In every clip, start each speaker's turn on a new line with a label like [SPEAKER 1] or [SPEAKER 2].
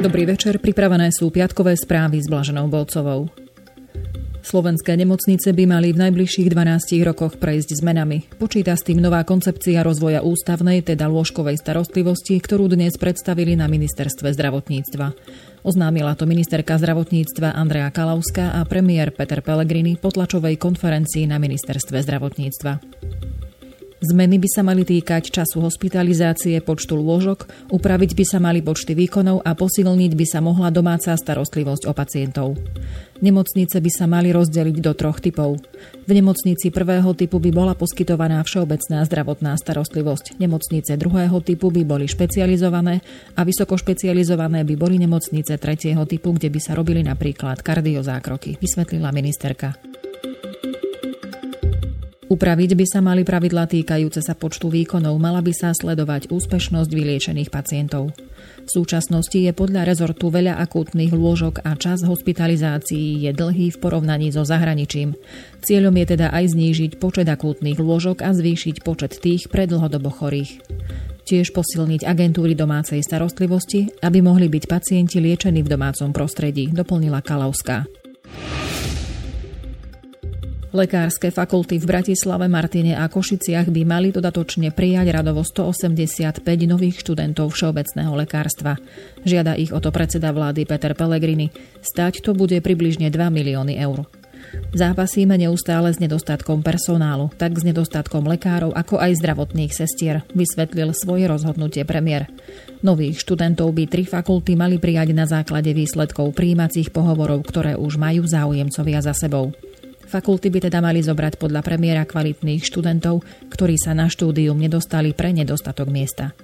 [SPEAKER 1] Dobrý večer, pripravené sú piatkové správy s Blaženou Bolcovou. Slovenské nemocnice by mali v najbližších 12 rokoch prejsť zmenami. Počíta s tým nová koncepcia rozvoja ústavnej, teda lôžkovej starostlivosti, ktorú dnes predstavili na ministerstve zdravotníctva. Oznámila to ministerka zdravotníctva Andrea Kalauská a premiér Peter Pellegrini po tlačovej konferencii na ministerstve zdravotníctva. Zmeny by sa mali týkať času hospitalizácie, počtu lôžok, upraviť by sa mali počty výkonov a posilniť by sa mohla domáca starostlivosť o pacientov. Nemocnice by sa mali rozdeliť do troch typov. V nemocnici prvého typu by bola poskytovaná všeobecná zdravotná starostlivosť. Nemocnice druhého typu by boli špecializované a vysoko špecializované by boli nemocnice tretieho typu, kde by sa robili napríklad kardiozákroky, vysvetlila ministerka. Upraviť by sa mali pravidlá týkajúce sa počtu výkonov, mala by sa sledovať úspešnosť vyliečených pacientov. V súčasnosti je podľa rezortu veľa akútnych lôžok a čas hospitalizácií je dlhý v porovnaní so zahraničím. Cieľom je teda aj znížiť počet akútnych lôžok a zvýšiť počet tých pre dlhodobo chorých. Tiež posilniť agentúry domácej starostlivosti, aby mohli byť pacienti liečení v domácom prostredí, doplnila Kalauská. Lekárske fakulty v Bratislave, Martine a Košiciach by mali dodatočne prijať radovo 185 nových študentov všeobecného lekárstva. Žiada ich o to predseda vlády Peter Pellegrini. Stať to bude približne 2 milióny eur. Zápasíme neustále s nedostatkom personálu, tak s nedostatkom lekárov, ako aj zdravotných sestier, vysvetlil svoje rozhodnutie premiér. Nových študentov by tri fakulty mali prijať na základe výsledkov príjmacích pohovorov, ktoré už majú záujemcovia za sebou. Fakulty by teda mali zobrať podľa premiéra kvalitných študentov, ktorí sa na štúdium nedostali pre nedostatok miesta.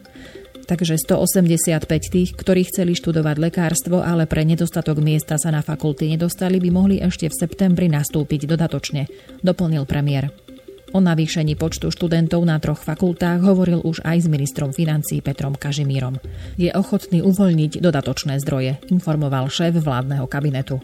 [SPEAKER 1] Takže 185 tých, ktorí chceli študovať lekárstvo, ale pre nedostatok miesta sa na fakulty nedostali, by mohli ešte v septembri nastúpiť dodatočne, doplnil premiér. O navýšení počtu študentov na troch fakultách hovoril už aj s ministrom financí Petrom Kažimírom. Je ochotný uvoľniť dodatočné zdroje, informoval šéf vládneho kabinetu.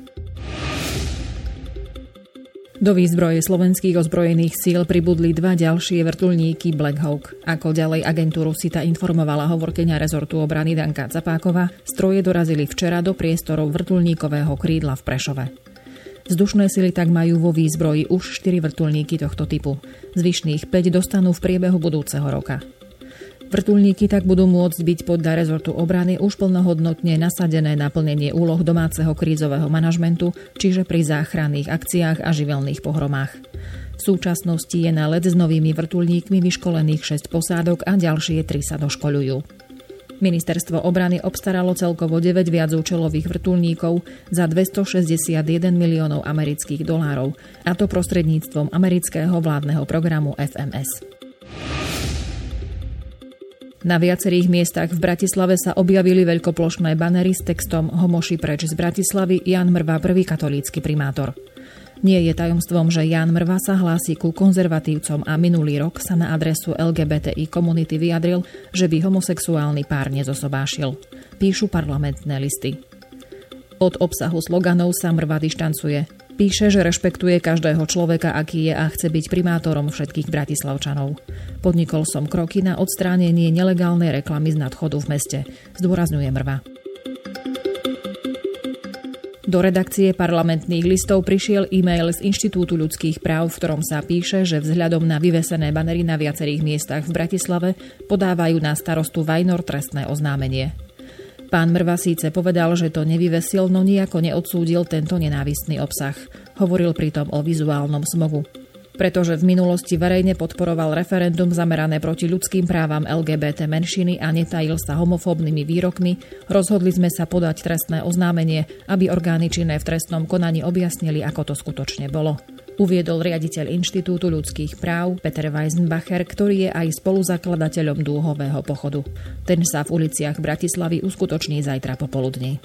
[SPEAKER 1] Do výzbroje slovenských ozbrojených síl pribudli dva ďalšie vrtulníky Black Hawk. Ako ďalej agentúru SITA informovala hovorkenia rezortu obrany Danka Capákova, stroje dorazili včera do priestorov vrtulníkového krídla v Prešove. Vzdušné sily tak majú vo výzbroji už 4 vrtulníky tohto typu. Zvyšných 5 dostanú v priebehu budúceho roka. Vrtulníky tak budú môcť byť podľa rezortu obrany už plnohodnotne nasadené na plnenie úloh domáceho krízového manažmentu, čiže pri záchranných akciách a živelných pohromách. V súčasnosti je na let s novými vrtulníkmi vyškolených 6 posádok a ďalšie 3 sa doškolujú. Ministerstvo obrany obstaralo celkovo 9 viacúčelových vrtulníkov za 261 miliónov amerických dolárov, a to prostredníctvom amerického vládneho programu FMS. Na viacerých miestach v Bratislave sa objavili veľkoplošné banery s textom Homoši preč z Bratislavy Jan Mrva, prvý katolícky primátor. Nie je tajomstvom, že Jan Mrva sa hlási ku konzervatívcom a minulý rok sa na adresu LGBTI komunity vyjadril, že by homosexuálny pár nezosobášil. Píšu parlamentné listy. Od obsahu sloganov sa Mrva dištancuje. Píše, že rešpektuje každého človeka, aký je a chce byť primátorom všetkých bratislavčanov. Podnikol som kroky na odstránenie nelegálnej reklamy z nadchodu v meste, zdôrazňuje Mrva. Do redakcie parlamentných listov prišiel e-mail z Inštitútu ľudských práv, v ktorom sa píše, že vzhľadom na vyvesené banery na viacerých miestach v Bratislave podávajú na starostu Vajnor trestné oznámenie. Pán Mrva síce povedal, že to nevyvesil, no nejako neodsúdil tento nenávistný obsah. Hovoril pritom o vizuálnom smogu. Pretože v minulosti verejne podporoval referendum zamerané proti ľudským právam LGBT menšiny a netajil sa homofóbnymi výrokmi, rozhodli sme sa podať trestné oznámenie, aby orgány činné v trestnom konaní objasnili, ako to skutočne bolo uviedol riaditeľ Inštitútu ľudských práv Peter Weisenbacher, ktorý je aj spoluzakladateľom dúhového pochodu. Ten sa v uliciach Bratislavy uskutoční zajtra popoludní.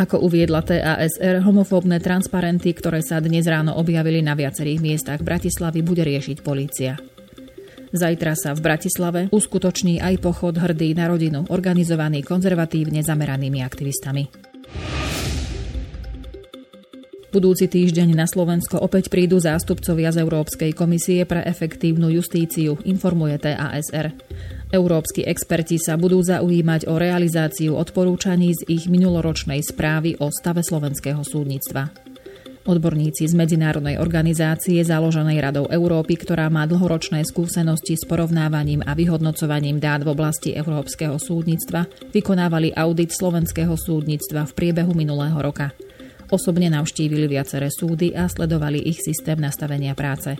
[SPEAKER 1] Ako uviedla TASR, homofóbne transparenty, ktoré sa dnes ráno objavili na viacerých miestach Bratislavy, bude riešiť polícia. Zajtra sa v Bratislave uskutoční aj pochod hrdý na rodinu, organizovaný konzervatívne zameranými aktivistami. Budúci týždeň na Slovensko opäť prídu zástupcovia z Európskej komisie pre efektívnu justíciu, informuje TASR. Európsky experti sa budú zaujímať o realizáciu odporúčaní z ich minuloročnej správy o stave slovenského súdnictva. Odborníci z medzinárodnej organizácie založenej Radou Európy, ktorá má dlhoročné skúsenosti s porovnávaním a vyhodnocovaním dát v oblasti európskeho súdnictva, vykonávali audit slovenského súdnictva v priebehu minulého roka. Osobne navštívili viaceré súdy a sledovali ich systém nastavenia práce.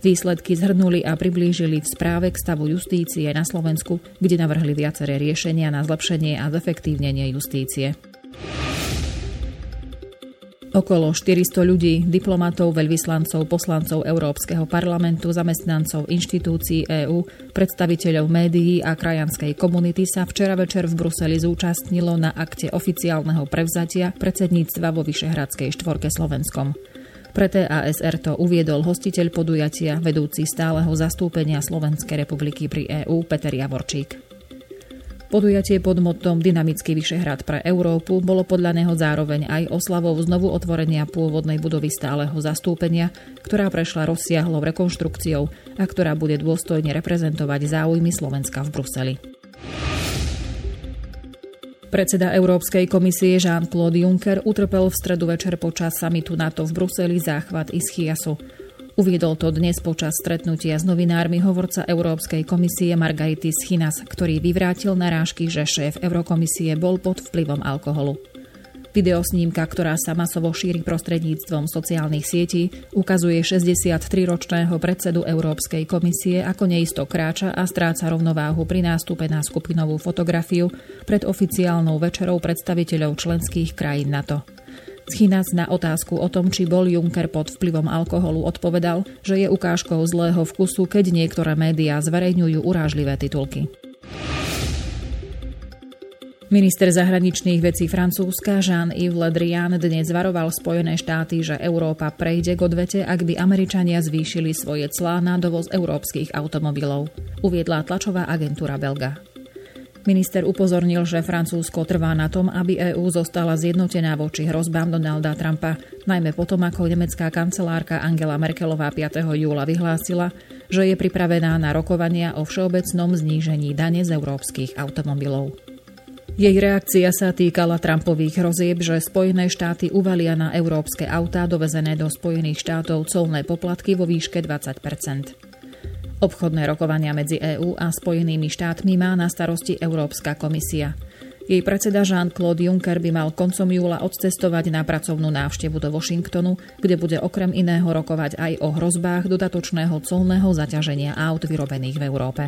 [SPEAKER 1] Výsledky zhrnuli a priblížili v správe k stavu justície na Slovensku, kde navrhli viaceré riešenia na zlepšenie a zefektívnenie justície. Okolo 400 ľudí, diplomatov, veľvyslancov, poslancov Európskeho parlamentu, zamestnancov inštitúcií EÚ, predstaviteľov médií a krajanskej komunity sa včera večer v Bruseli zúčastnilo na akte oficiálneho prevzatia predsedníctva vo Vyšehradskej štvorke Slovenskom. Pre TASR to uviedol hostiteľ podujatia, vedúci stáleho zastúpenia Slovenskej republiky pri EÚ Peter Javorčík. Podujatie pod motom Dynamický Vyšehrad pre Európu bolo podľa neho zároveň aj oslavou znovu otvorenia pôvodnej budovy stáleho zastúpenia, ktorá prešla rozsiahlou rekonštrukciou a ktorá bude dôstojne reprezentovať záujmy Slovenska v Bruseli. Predseda Európskej komisie Jean-Claude Juncker utrpel v stredu večer počas samitu NATO v Bruseli záchvat ischiasu. Uviedol to dnes počas stretnutia s novinármi hovorca Európskej komisie Margaritis Chinas, ktorý vyvrátil narážky, že šéf Eurokomisie bol pod vplyvom alkoholu. Videosnímka, ktorá sa masovo šíri prostredníctvom sociálnych sietí, ukazuje 63-ročného predsedu Európskej komisie, ako neisto kráča a stráca rovnováhu pri nástupe na skupinovú fotografiu pred oficiálnou večerou predstaviteľov členských krajín NATO. Schinac na otázku o tom, či bol Juncker pod vplyvom alkoholu, odpovedal, že je ukážkou zlého vkusu, keď niektoré médiá zverejňujú urážlivé titulky. Minister zahraničných vecí Francúzska Jean-Yves Le Drian dnes varoval Spojené štáty, že Európa prejde k odvete, ak by Američania zvýšili svoje clá na dovoz európskych automobilov, uviedla tlačová agentúra Belga. Minister upozornil, že Francúzsko trvá na tom, aby EÚ zostala zjednotená voči hrozbám Donalda Trumpa, najmä potom, ako nemecká kancelárka Angela Merkelová 5. júla vyhlásila, že je pripravená na rokovania o všeobecnom znížení dane z európskych automobilov. Jej reakcia sa týkala Trumpových hrozieb, že Spojené štáty uvalia na európske autá dovezené do Spojených štátov colné poplatky vo výške 20 Obchodné rokovania medzi EÚ a Spojenými štátmi má na starosti Európska komisia. Jej predseda Jean-Claude Juncker by mal koncom júla odcestovať na pracovnú návštevu do Washingtonu, kde bude okrem iného rokovať aj o hrozbách dodatočného colného zaťaženia aut vyrobených v Európe.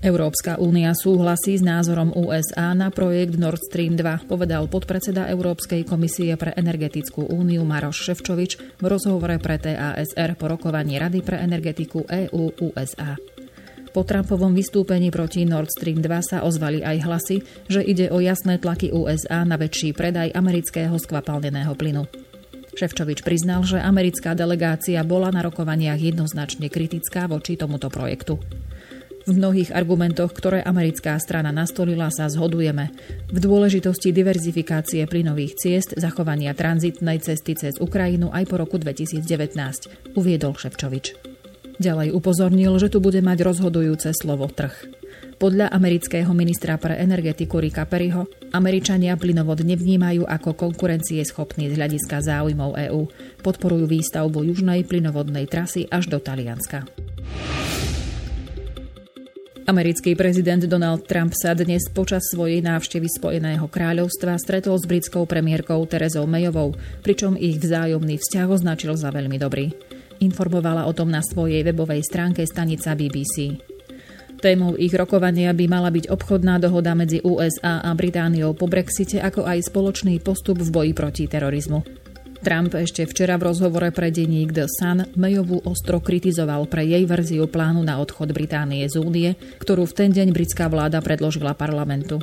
[SPEAKER 1] Európska únia súhlasí s názorom USA na projekt Nord Stream 2, povedal podpredseda Európskej komisie pre energetickú úniu Maroš Ševčovič v rozhovore pre TASR po rokovaní Rady pre energetiku EU-USA. Po Trumpovom vystúpení proti Nord Stream 2 sa ozvali aj hlasy, že ide o jasné tlaky USA na väčší predaj amerického skvapalneného plynu. Ševčovič priznal, že americká delegácia bola na rokovaniach jednoznačne kritická voči tomuto projektu. V mnohých argumentoch, ktoré americká strana nastolila, sa zhodujeme. V dôležitosti diverzifikácie plynových ciest, zachovania tranzitnej cesty cez Ukrajinu aj po roku 2019, uviedol Ševčovič. Ďalej upozornil, že tu bude mať rozhodujúce slovo trh. Podľa amerického ministra pre energetiku Rika Perryho, Američania plynovod nevnímajú ako konkurencie schopný z hľadiska záujmov EÚ. Podporujú výstavbu južnej plynovodnej trasy až do Talianska. Americký prezident Donald Trump sa dnes počas svojej návštevy Spojeného kráľovstva stretol s britskou premiérkou Terezou Mayovou, pričom ich vzájomný vzťah označil za veľmi dobrý. Informovala o tom na svojej webovej stránke stanica BBC. Témou ich rokovania by mala byť obchodná dohoda medzi USA a Britániou po Brexite, ako aj spoločný postup v boji proti terorizmu. Trump ešte včera v rozhovore pre denník The Sun Mayovú ostro kritizoval pre jej verziu plánu na odchod Británie z únie, ktorú v ten deň britská vláda predložila parlamentu.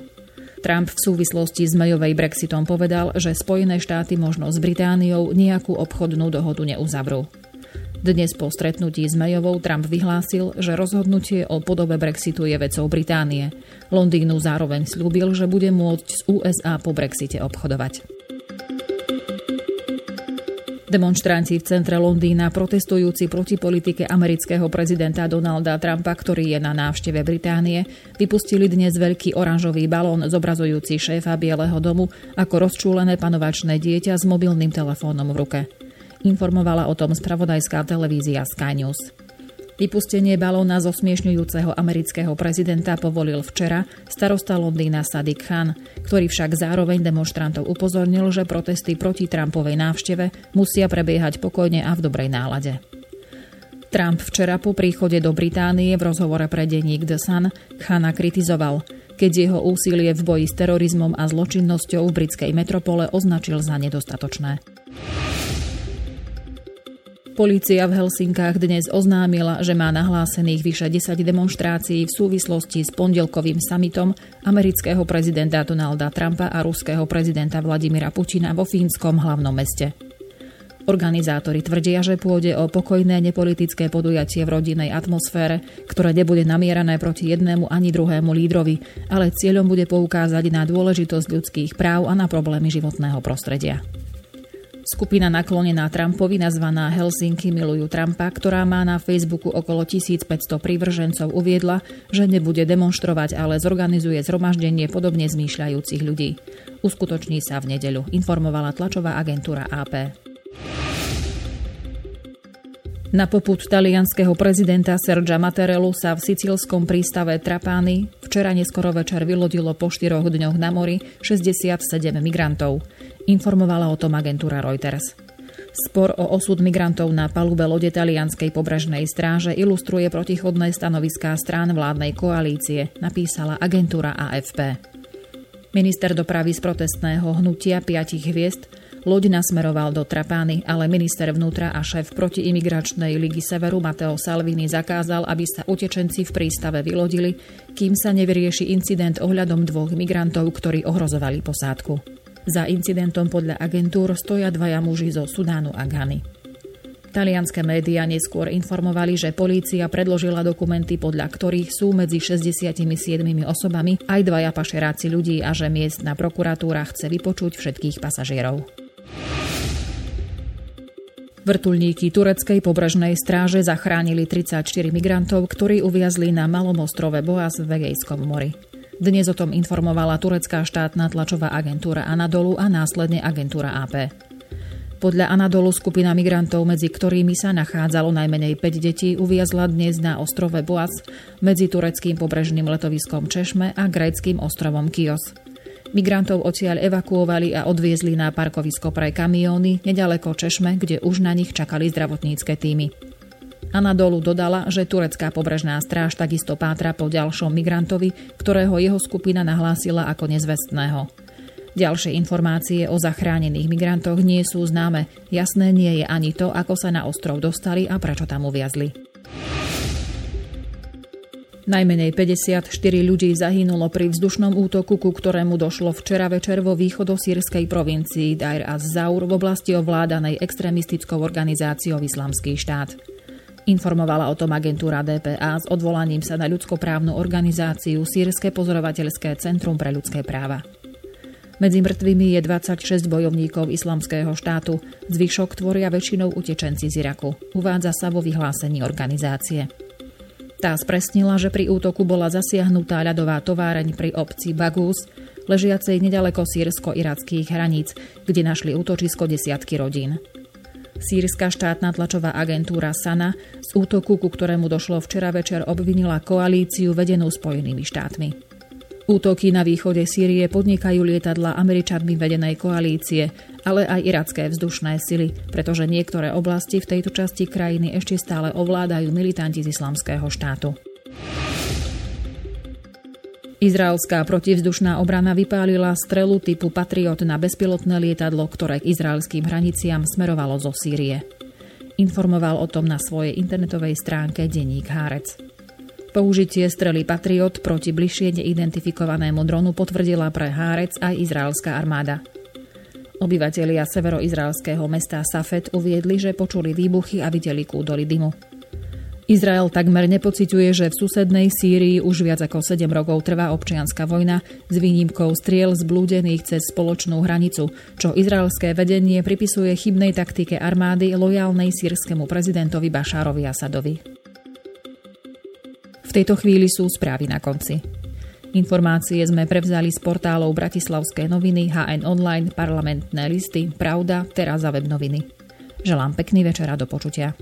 [SPEAKER 1] Trump v súvislosti s Mayovej Brexitom povedal, že Spojené štáty možno s Britániou nejakú obchodnú dohodu neuzavrú. Dnes po stretnutí s Mayovou Trump vyhlásil, že rozhodnutie o podobe Brexitu je vecou Británie. Londýnu zároveň slúbil, že bude môcť z USA po Brexite obchodovať. Demonstranti v centre Londýna protestujúci proti politike amerického prezidenta Donalda Trumpa, ktorý je na návšteve Británie, vypustili dnes veľký oranžový balón zobrazujúci šéfa Bieleho domu ako rozčúlené panovačné dieťa s mobilným telefónom v ruke. Informovala o tom spravodajská televízia Sky News. Vypustenie balóna zo smiešňujúceho amerického prezidenta povolil včera starosta Londýna Sadiq Khan, ktorý však zároveň demonstrantov upozornil, že protesty proti Trumpovej návšteve musia prebiehať pokojne a v dobrej nálade. Trump včera po príchode do Británie v rozhovore pre denník The Sun Khana kritizoval, keď jeho úsilie v boji s terorizmom a zločinnosťou v britskej metropole označil za nedostatočné. Polícia v Helsinkách dnes oznámila, že má nahlásených vyše 10 demonstrácií v súvislosti s pondelkovým samitom amerického prezidenta Donalda Trumpa a ruského prezidenta Vladimira Putina vo fínskom hlavnom meste. Organizátori tvrdia, že pôjde o pokojné nepolitické podujatie v rodinnej atmosfére, ktoré nebude namierané proti jednému ani druhému lídrovi, ale cieľom bude poukázať na dôležitosť ľudských práv a na problémy životného prostredia. Skupina naklonená Trumpovi, nazvaná Helsinky milujú Trumpa, ktorá má na Facebooku okolo 1500 prívržencov, uviedla, že nebude demonstrovať, ale zorganizuje zhromaždenie podobne zmýšľajúcich ľudí. Uskutoční sa v nedeľu, informovala tlačová agentúra AP. Na poput talianského prezidenta Sergia Mattarellu sa v sicílskom prístave Trapány včera neskoro večer vylodilo po štyroch dňoch na mori 67 migrantov. Informovala o tom agentúra Reuters. Spor o osud migrantov na palube lode talianskej pobrežnej stráže ilustruje protichodné stanoviská strán vládnej koalície, napísala agentúra AFP. Minister dopravy z protestného hnutia piatich hviezd loď nasmeroval do Trapány, ale minister vnútra a šéf protiimigračnej ligy Severu Mateo Salvini zakázal, aby sa utečenci v prístave vylodili, kým sa nevyrieši incident ohľadom dvoch migrantov, ktorí ohrozovali posádku. Za incidentom podľa agentúr stoja dvaja muži zo Sudánu a Gany. Talianské médiá neskôr informovali, že polícia predložila dokumenty, podľa ktorých sú medzi 67 osobami aj dvaja pašeráci ľudí a že miestna prokuratúra chce vypočuť všetkých pasažierov. Vrtulníky tureckej pobrežnej stráže zachránili 34 migrantov, ktorí uviazli na malom ostrove Boaz v Vegejskom mori. Dnes o tom informovala turecká štátna tlačová agentúra Anadolu a následne agentúra AP. Podľa Anadolu skupina migrantov, medzi ktorými sa nachádzalo najmenej 5 detí, uviazla dnes na ostrove Boaz medzi tureckým pobrežným letoviskom Češme a gréckým ostrovom Kios. Migrantov odtiaľ evakuovali a odviezli na parkovisko pre kamióny nedaleko Češme, kde už na nich čakali zdravotnícke týmy. Anadolu dodala, že turecká pobrežná stráž takisto pátra po ďalšom migrantovi, ktorého jeho skupina nahlásila ako nezvestného. Ďalšie informácie o zachránených migrantoch nie sú známe. Jasné nie je ani to, ako sa na ostrov dostali a prečo tam uviazli. Najmenej 54 ľudí zahynulo pri vzdušnom útoku, ku ktorému došlo včera večer vo východosírskej provincii Dair az-Zaur v oblasti ovládanej extrémistickou organizáciou Islamský štát. Informovala o tom agentúra DPA s odvolaním sa na ľudskoprávnu organizáciu Sýrske pozorovateľské centrum pre ľudské práva. Medzi mŕtvými je 26 bojovníkov islamského štátu, zvyšok tvoria väčšinou utečenci z Iraku, uvádza sa vo vyhlásení organizácie. Tá spresnila, že pri útoku bola zasiahnutá ľadová továreň pri obci Bagus, ležiacej nedaleko sírsko-irackých hraníc, kde našli útočisko desiatky rodín. Sýrska štátna tlačová agentúra Sana z útoku, ku ktorému došlo včera večer, obvinila koalíciu vedenú Spojenými štátmi. Útoky na východe Sýrie podnikajú lietadla Američanmi vedenej koalície, ale aj iracké vzdušné sily, pretože niektoré oblasti v tejto časti krajiny ešte stále ovládajú militanti z islamského štátu. Izraelská protivzdušná obrana vypálila strelu typu Patriot na bezpilotné lietadlo, ktoré k izraelským hraniciam smerovalo zo Sýrie. Informoval o tom na svojej internetovej stránke denník Hárec. Použitie strely Patriot proti bližšie neidentifikovanému dronu potvrdila pre Hárec aj izraelská armáda. Obyvatelia severoizraelského mesta Safet uviedli, že počuli výbuchy a videli kúdoly dymu. Izrael takmer nepociťuje, že v susednej Sýrii už viac ako 7 rokov trvá občianská vojna s výnimkou striel zblúdených cez spoločnú hranicu, čo izraelské vedenie pripisuje chybnej taktike armády lojálnej sírskému prezidentovi Bašárovi Asadovi. V tejto chvíli sú správy na konci. Informácie sme prevzali z portálov Bratislavské noviny, HN Online, parlamentné listy, Pravda, teraz a web noviny. Želám pekný večer a do počutia.